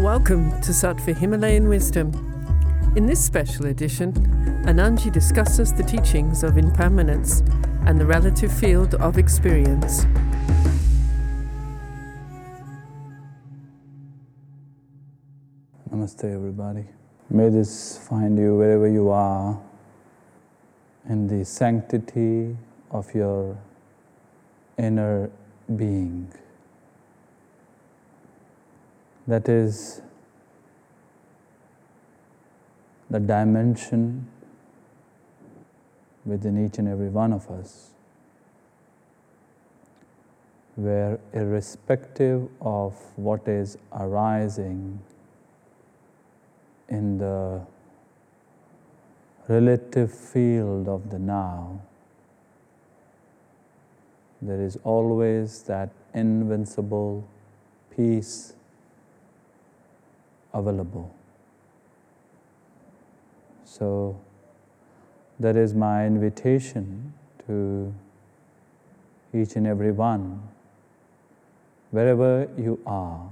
Welcome to Sattva Himalayan Wisdom. In this special edition, Anandji discusses the teachings of impermanence and the relative field of experience. Namaste, everybody. May this find you wherever you are in the sanctity of your inner being. That is the dimension within each and every one of us where, irrespective of what is arising in the relative field of the now, there is always that invincible peace available. So, that is my invitation to each and every one, wherever you are.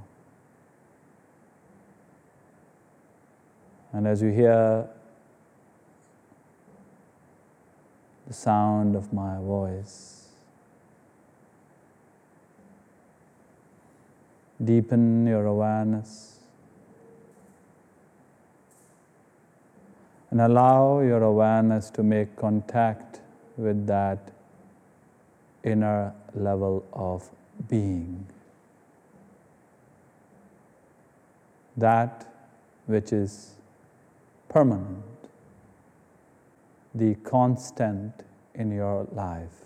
And as you hear the sound of my voice, deepen your awareness and allow your awareness to make contact with that inner level of being. That which is permanent, the constant in your life.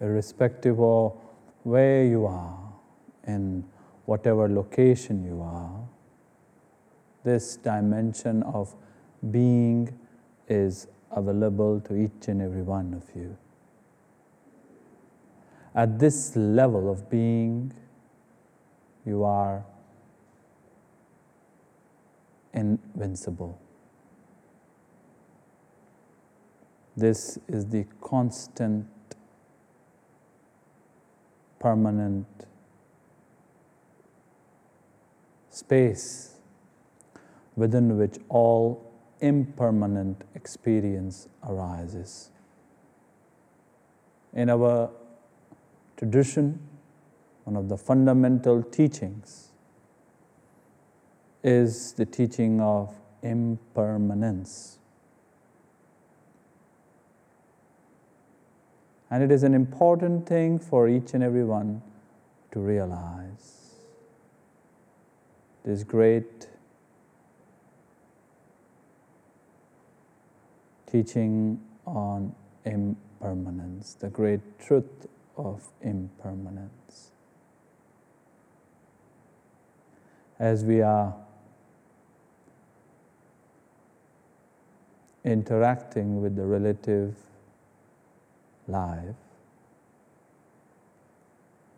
Irrespective of where you are, in whatever location you are, this dimension of being is available to each and every one of you. At this level of being, you are invincible. This is the constant, permanent space within which all impermanent experience arises. In our tradition, one of the fundamental teachings is the teaching of impermanence. And it is an important thing for each and every one to realize. This great teaching on impermanence, the great truth of impermanence. As we are interacting with the relative life,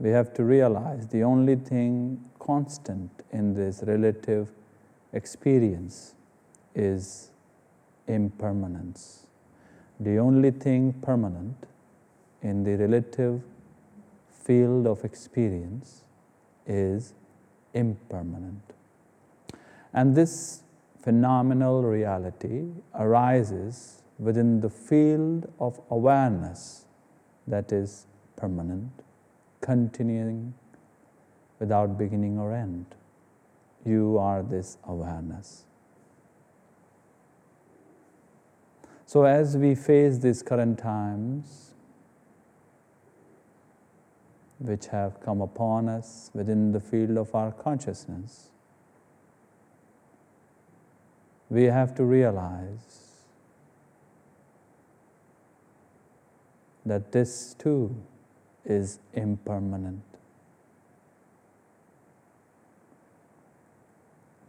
we have to realize the only thing constant in this relative experience is impermanence. The only thing permanent in the relative field of experience is impermanent. And this phenomenal reality arises within the field of awareness that is permanent, continuing without beginning or end. You are this awareness. So, as we face these current times, which have come upon us within the field of our consciousness, we have to realize that this too is impermanent.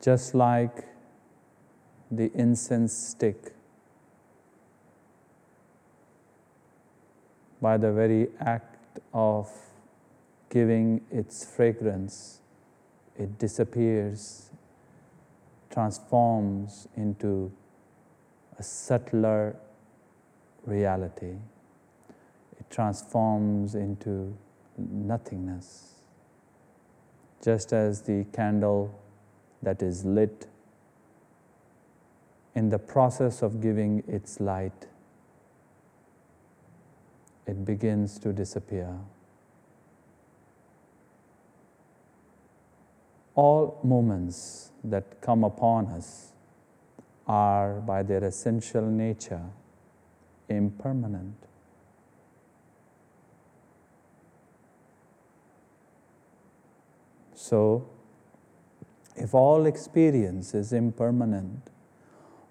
Just like the incense stick by the very act of giving its fragrance, it disappears, transforms into a subtler reality. It transforms into nothingness. just as the candle that is lit in the process of giving its light, it begins to disappear. All moments that come upon us are, by their essential nature, impermanent. So, if all experience is impermanent,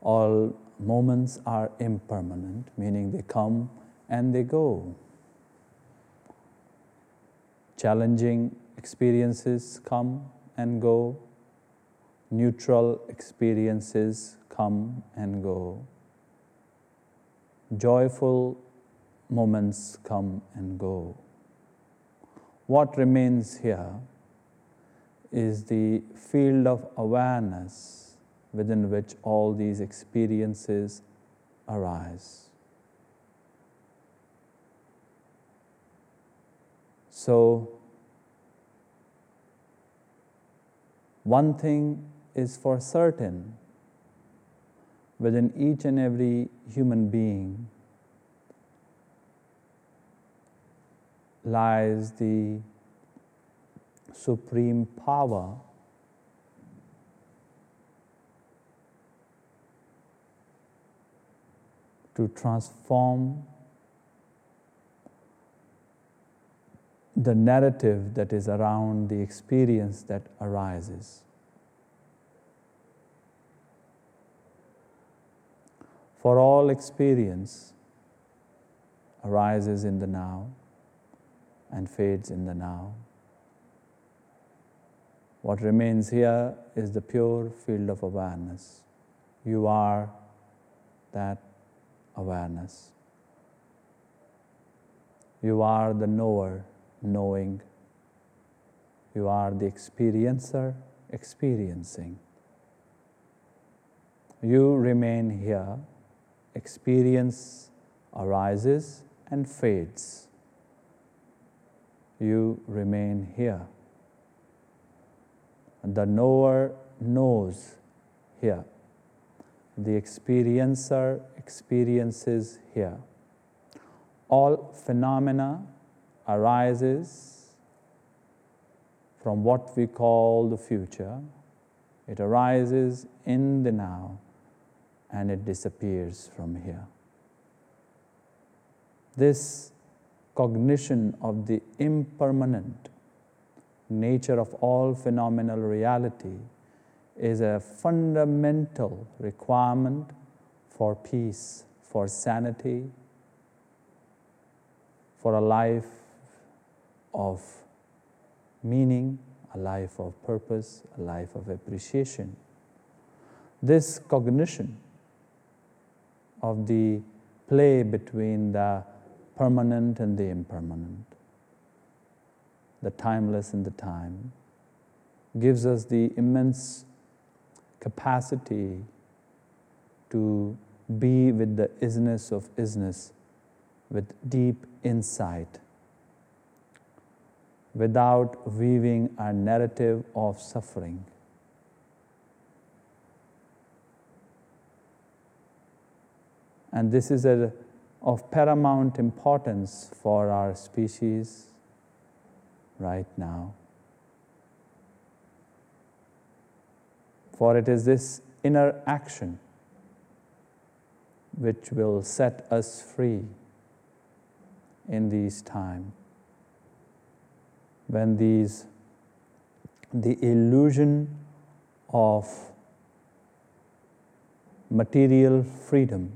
all moments are impermanent, meaning they come and they go. Challenging experiences come and go, neutral experiences come and go, joyful moments come and go. What remains here is the field of awareness within which all these experiences arise. So, one thing is for certain within each and every human being lies the supreme power to transform the narrative that is around the experience that arises. For all experience arises in the now and fades in the now. What remains here is the pure field of awareness. You are that awareness. You are the knower, knowing. You are the experiencer, experiencing. You remain here. Experience arises and fades. You remain here the knower knows here. The experiencer experiences here. All phenomena arises from what we call the future. It arises in the now and it disappears from here. This cognition of the impermanent nature of all phenomenal reality is a fundamental requirement for peace, for sanity, for a life of meaning, a life of purpose, a life of appreciation. This cognition of the play between the permanent and the impermanent the timeless in the time, gives us the immense capacity to be with the isness of isness with deep insight without weaving a narrative of suffering. And this is a, of paramount importance for our species right now. For it is this inner action which will set us free in these times when these the illusion of material freedom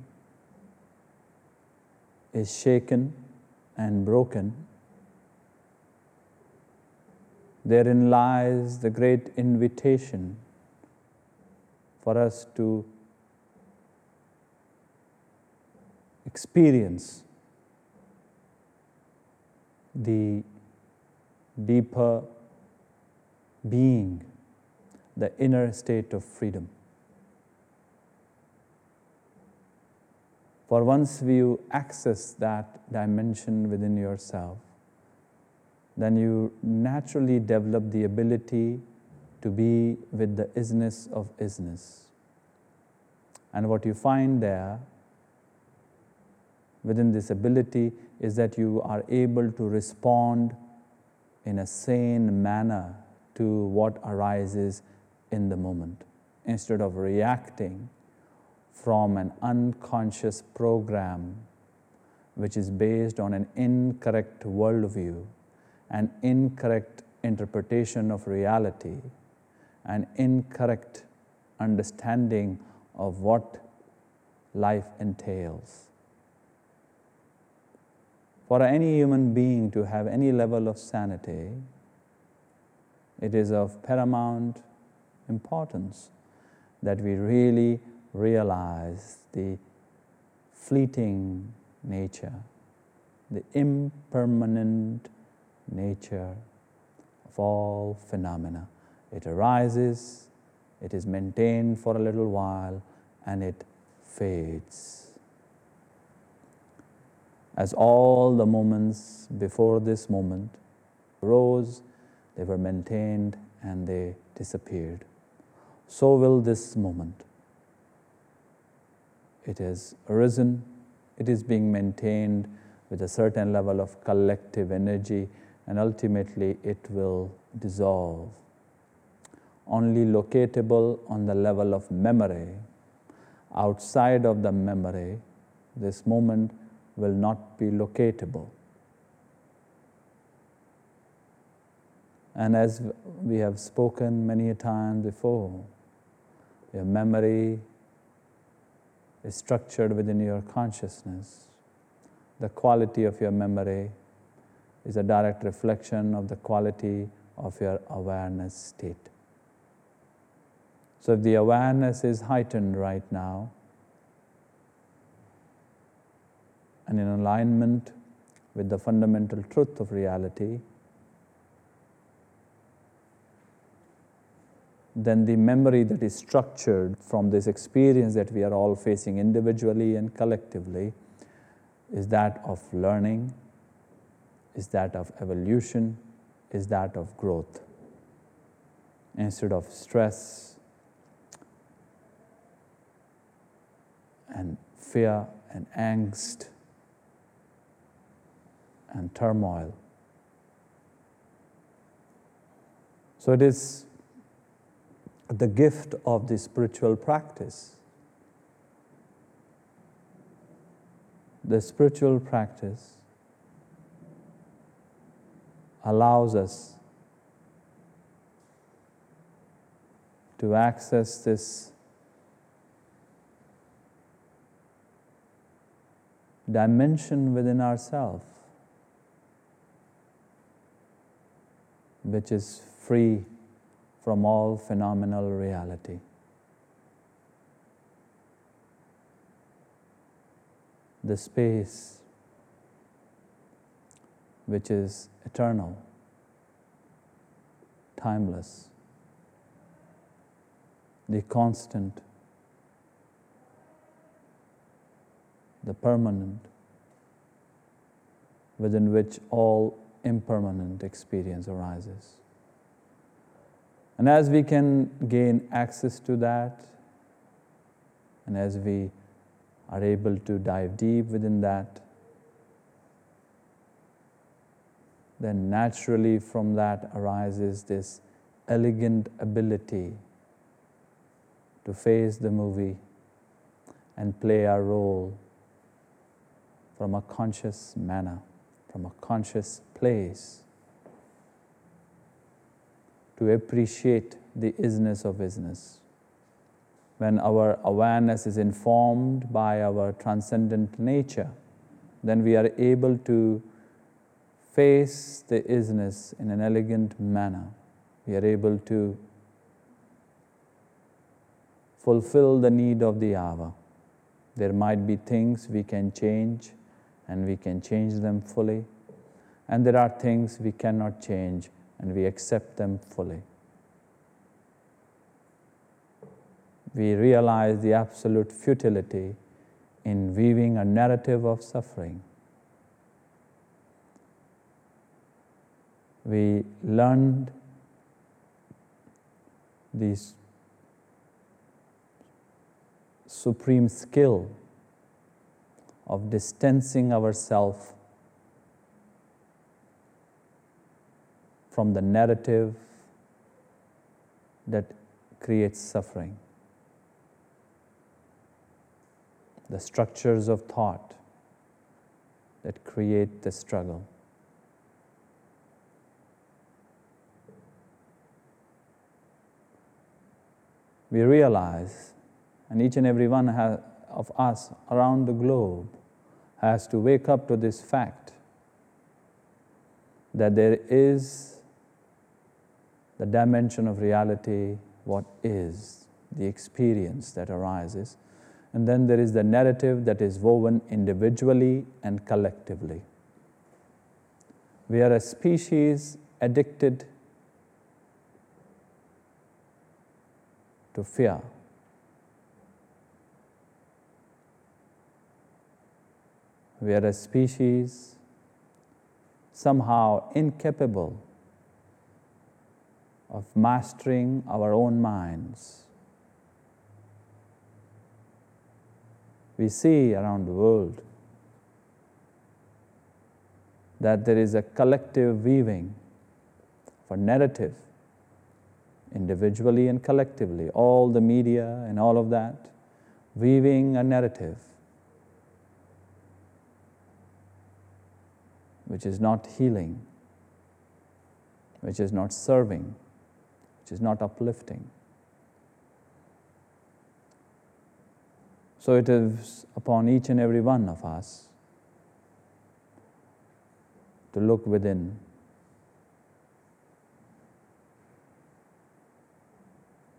is shaken and broken Therein lies the great invitation for us to experience the deeper being, the inner state of freedom. For once you access that dimension within yourself, then you naturally develop the ability to be with the isness of isness. And what you find there within this ability is that you are able to respond in a sane manner to what arises in the moment instead of reacting from an unconscious program which is based on an incorrect worldview, an incorrect interpretation of reality, an incorrect understanding of what life entails. For any human being to have any level of sanity, it is of paramount importance that we really realize the fleeting nature, the impermanent nature of all phenomena. It arises, it is maintained for a little while, and it fades. As all the moments before this moment rose, they were maintained and they disappeared. So will this moment. It has arisen, it is being maintained with a certain level of collective energy, and ultimately it will dissolve. Only locatable on the level of memory. Outside of the memory, this moment will not be locatable. And as we have spoken many a time before, your memory is structured within your consciousness. The quality of your memory is a direct reflection of the quality of your awareness state. So, if the awareness is heightened right now and in alignment with the fundamental truth of reality, then the memory that is structured from this experience that we are all facing individually and collectively is that of learning, is that of evolution, is that of growth. Instead of stress and fear and angst and turmoil. So it is the gift of the spiritual practice. The spiritual practice allows us to access this dimension within ourselves, which is free from all phenomenal reality. The space which is eternal, timeless, the constant, the permanent, within which all impermanent experience arises. And as we can gain access to that, and as we are able to dive deep within that, then naturally from that arises this elegant ability to face the movie and play our role from a conscious manner, from a conscious place to appreciate the isness of isness. When our awareness is informed by our transcendent nature, then we are able to face the isness in an elegant manner. We are able to fulfill the need of the hour. There might be things we can change, and we can change them fully, and there are things we cannot change, and we accept them fully. We realize the absolute futility in weaving a narrative of suffering. we learned this supreme skill of distancing ourselves from the narrative that creates suffering. The structures of thought that create the struggle. We realize, and each and every one of us around the globe has to wake up to this fact that there is the dimension of reality, what is the experience that arises. And then there is the narrative that is woven individually and collectively. We are a species addicted to fear. We are a species somehow incapable of mastering our own minds. We see around the world that there is a collective weaving for narrative, individually and collectively, all the media and all of that, weaving a narrative which is not healing, which is not serving which is not uplifting. So it is upon each and every one of us to look within.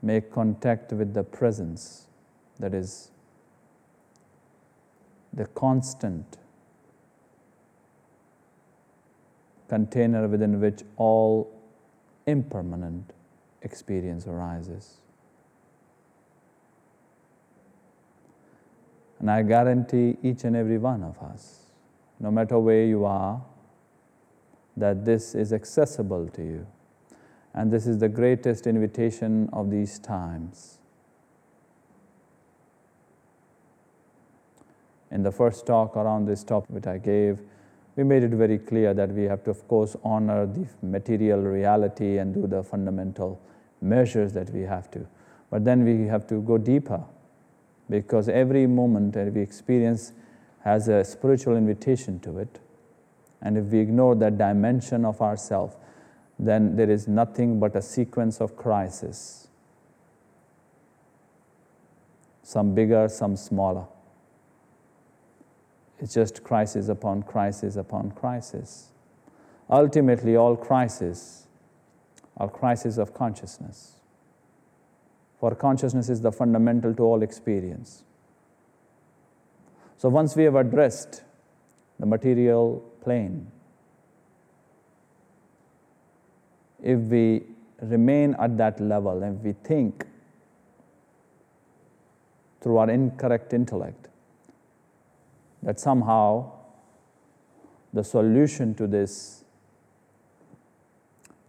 Make contact with the presence that is the constant container within which all impermanent experience arises. And I guarantee each and every one of us, no matter where you are, that this is accessible to you. And this is the greatest invitation of these times. In the first talk around this topic which I gave, we made it very clear that we have to, of course, honor the material reality and do the fundamental measures that we have to. But then we have to go deeper because every moment that we experience has a spiritual invitation to it. And if we ignore that dimension of ourself, then there is nothing but a sequence of crises. Some bigger, some smaller. It's just crisis upon crisis upon crisis. Ultimately, all crises or crisis of consciousness. For consciousness is the fundamental to all experience. So once we have addressed the material plane, if we remain at that level and we think through our incorrect intellect that somehow the solution to this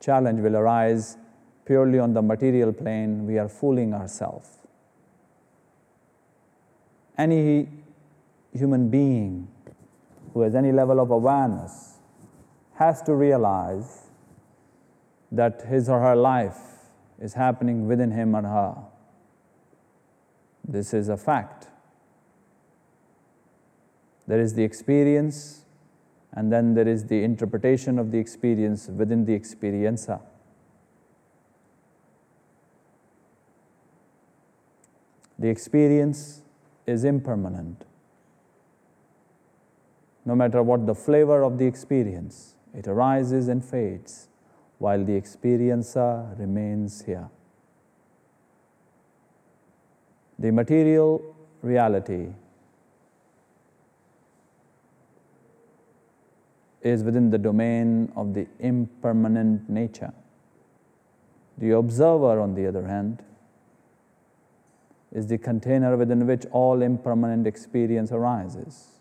challenge will arise purely on the material plane, we are fooling ourselves. Any human being who has any level of awareness has to realize that his or her life is happening within him or her. This is a fact. There is the experience and then there is the interpretation of the experience within the experiencer. The experience is impermanent. No matter what the flavor of the experience, it arises and fades while the experiencer remains here. The material reality is within the domain of the impermanent nature. The observer, on the other hand, is the container within which all impermanent experience arises.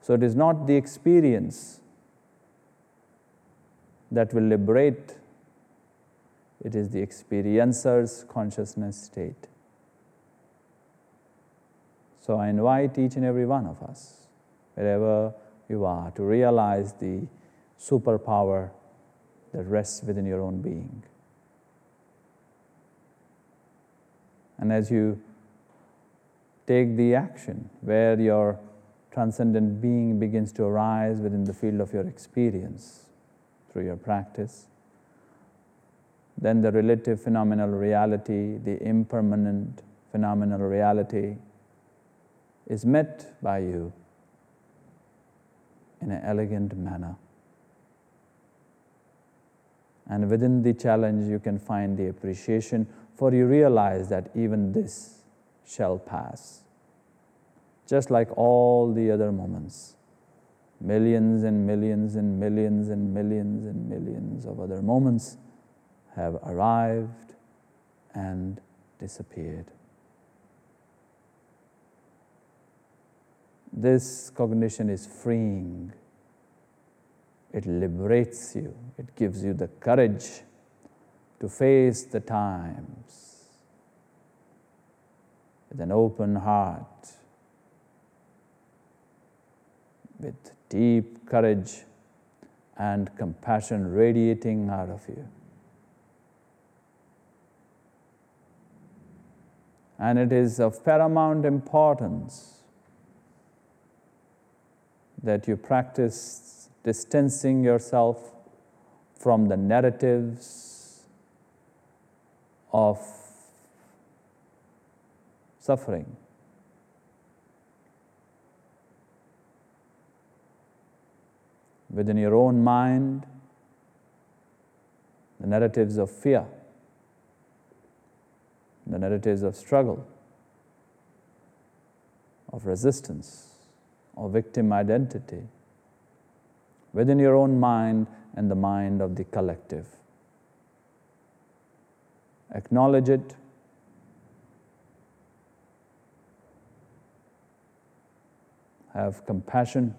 So it is not the experience that will liberate. It is the experiencer's consciousness state. So I invite each and every one of us, wherever you are, to realize the superpower that rests within your own being. And as you take the action where your transcendent being begins to arise within the field of your experience through your practice, then the relative phenomenal reality, the impermanent phenomenal reality, is met by you in an elegant manner. And within the challenge, you can find the appreciation, for you realize that even this shall pass. Just like all the other moments, millions and millions and millions and millions and millions of other moments have arrived and disappeared. This cognition is freeing. It liberates you. It gives you the courage to face the times with an open heart, with deep courage and compassion radiating out of you. And it is of paramount importance that you practice distancing yourself from the narratives of suffering. Within your own mind, the narratives of fear, the narratives of struggle, of resistance or victim identity within your own mind and the mind of the collective. Acknowledge it. Have compassion,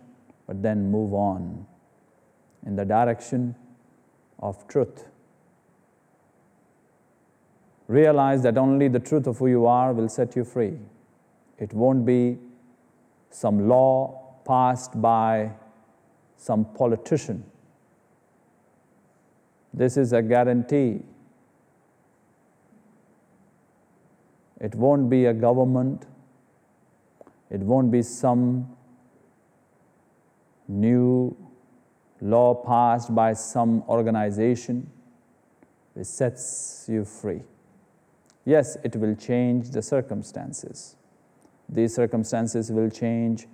but then move on in the direction of truth. Realize that only the truth of who you are will set you free. It won't be some law passed by some politician. This is a guarantee. It won't be a government, it won't be some new law passed by some organization which sets you free. Yes, it will change the circumstances these circumstances will change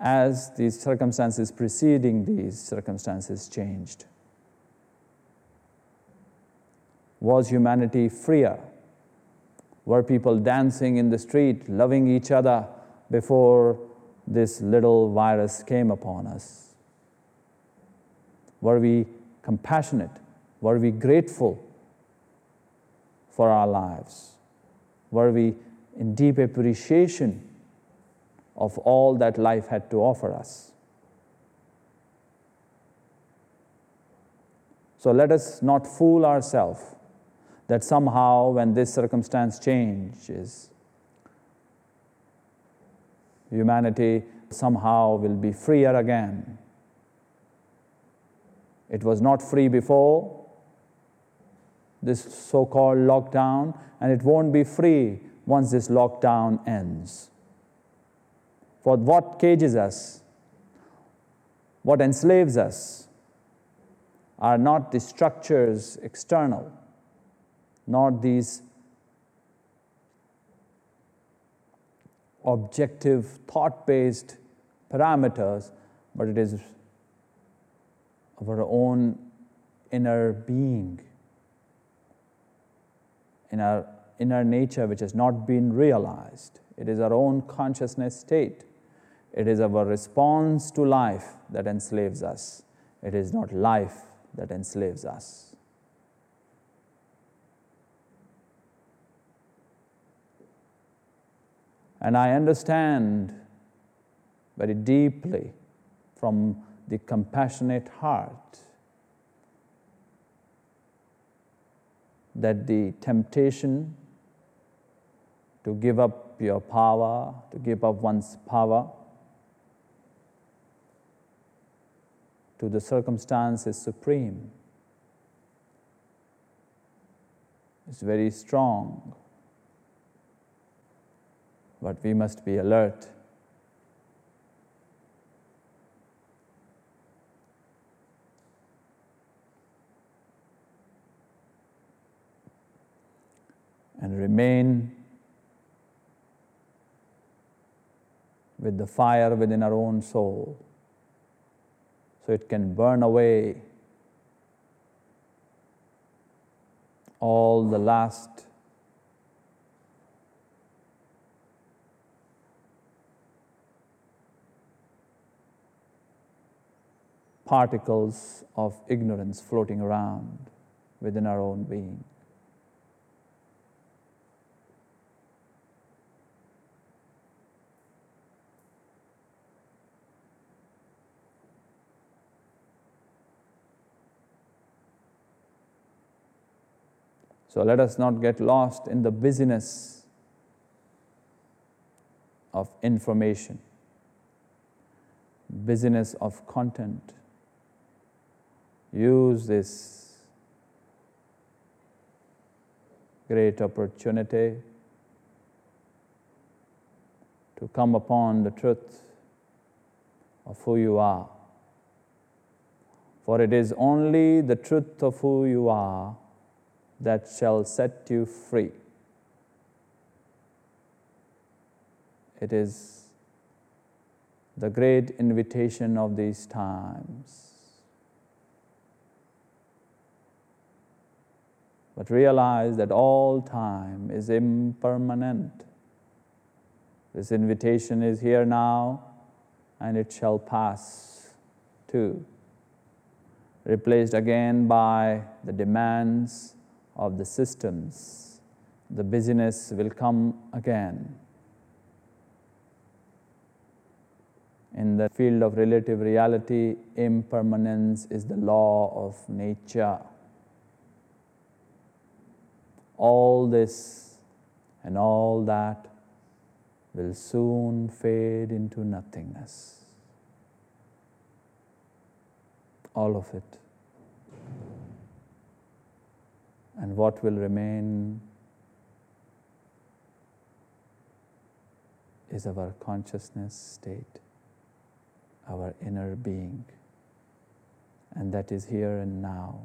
as these circumstances preceding these circumstances changed. Was humanity freer? Were people dancing in the street, loving each other before this little virus came upon us? Were we compassionate? Were we grateful for our lives? Were we in deep appreciation of all that life had to offer us. So let us not fool ourselves that somehow, when this circumstance changes, humanity somehow will be freer again. It was not free before this so called lockdown, and it won't be free once this lockdown ends. For what cages us, what enslaves us, are not the structures external, not these objective, thought based parameters, but it is our own inner being, in our inner nature which has not been realized. It is our own consciousness state. It is our response to life that enslaves us. It is not life that enslaves us. And I understand very deeply from the compassionate heart that the temptation to give up your power, to give up one's power to the circumstances supreme. It's very strong. But we must be alert. And remain with the fire within our own soul so it can burn away all the last particles of ignorance floating around within our own being. So let us not get lost in the busyness of information, busyness of content. Use this great opportunity to come upon the truth of who you are. For it is only the truth of who you are that shall set you free. It is the great invitation of these times. But realize that all time is impermanent. This invitation is here now and it shall pass too, replaced again by the demands of the systems, the busyness will come again. In the field of relative reality, impermanence is the law of nature. All this and all that will soon fade into nothingness. All of it. And what will remain is our consciousness state, our inner being, and that is here and now.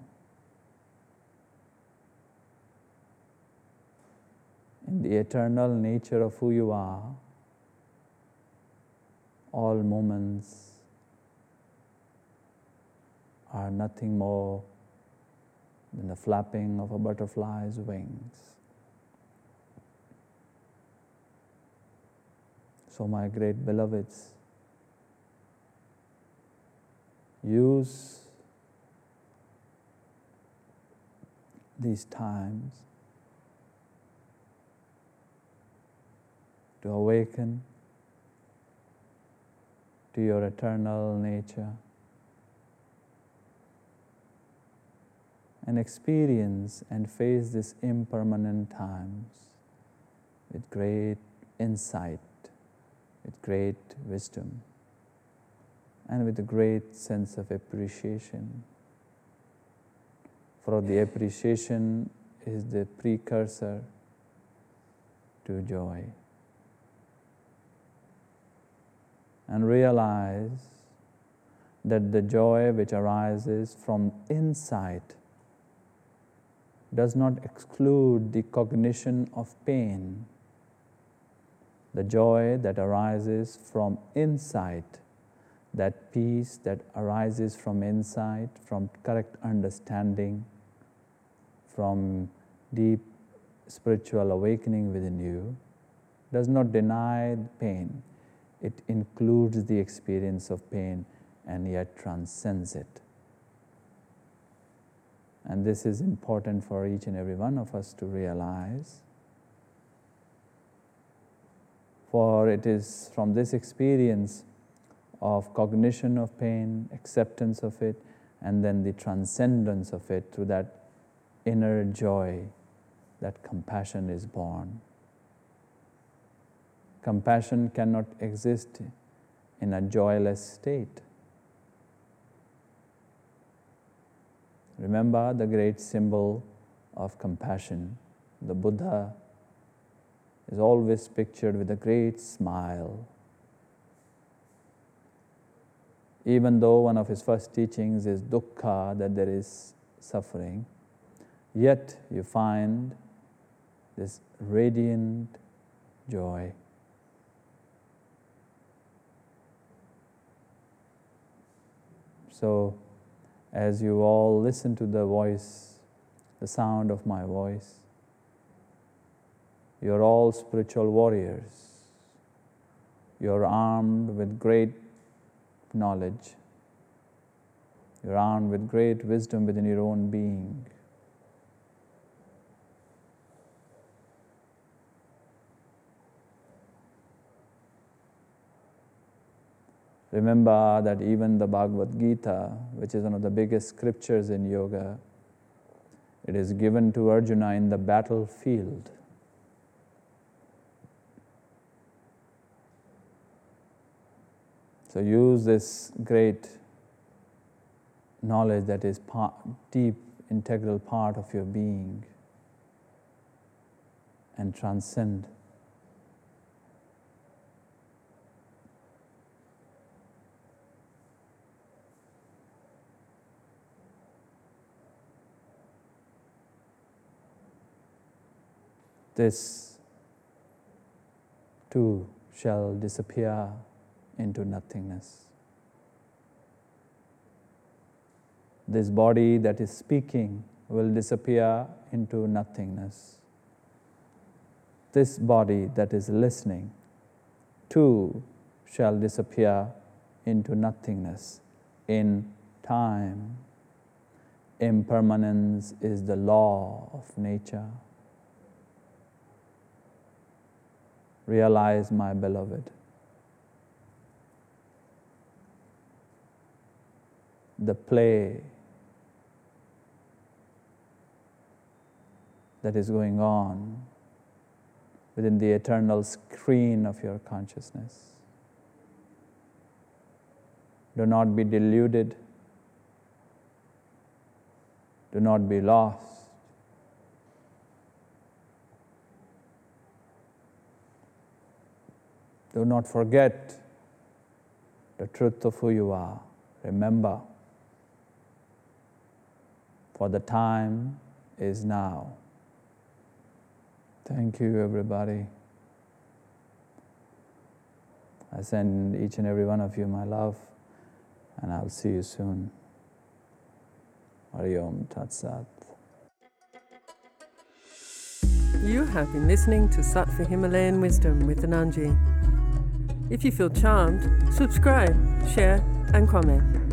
In the eternal nature of who you are, all moments are nothing more than the flapping of a butterfly's wings. So, my great beloveds, use these times to awaken to your eternal nature. And experience and face these impermanent times with great insight, with great wisdom, and with a great sense of appreciation. For the appreciation is the precursor to joy. And realize that the joy which arises from insight does not exclude the cognition of pain. The joy that arises from insight, that peace that arises from insight, from correct understanding, from deep spiritual awakening within you, does not deny pain. It includes the experience of pain and yet transcends it. And this is important for each and every one of us to realize. For it is from this experience of cognition of pain, acceptance of it, and then the transcendence of it through that inner joy that compassion is born. Compassion cannot exist in a joyless state. Remember the great symbol of compassion. The Buddha is always pictured with a great smile. Even though one of his first teachings is dukkha, that there is suffering, yet you find this radiant joy. So, as you all listen to the voice, the sound of my voice, you're all spiritual warriors. You're armed with great knowledge. You're armed with great wisdom within your own being. Remember that even the Bhagavad Gita, which is one of the biggest scriptures in yoga, it is given to Arjuna in the battlefield. So use this great knowledge that is part, deep, integral part of your being and transcend. This too shall disappear into nothingness. This body that is speaking will disappear into nothingness. This body that is listening too shall disappear into nothingness in time. Impermanence is the law of nature. Realize, my beloved, the play that is going on within the eternal screen of your consciousness. Do not be deluded. Do not be lost. Do not forget the truth of who you are. Remember for the time is now. Thank you, everybody. I send each and every one of you my love, and I'll see you soon. Hari Om Tat You have been listening to Sattva Himalayan Wisdom with Anandji. If you feel charmed, subscribe, share, and comment.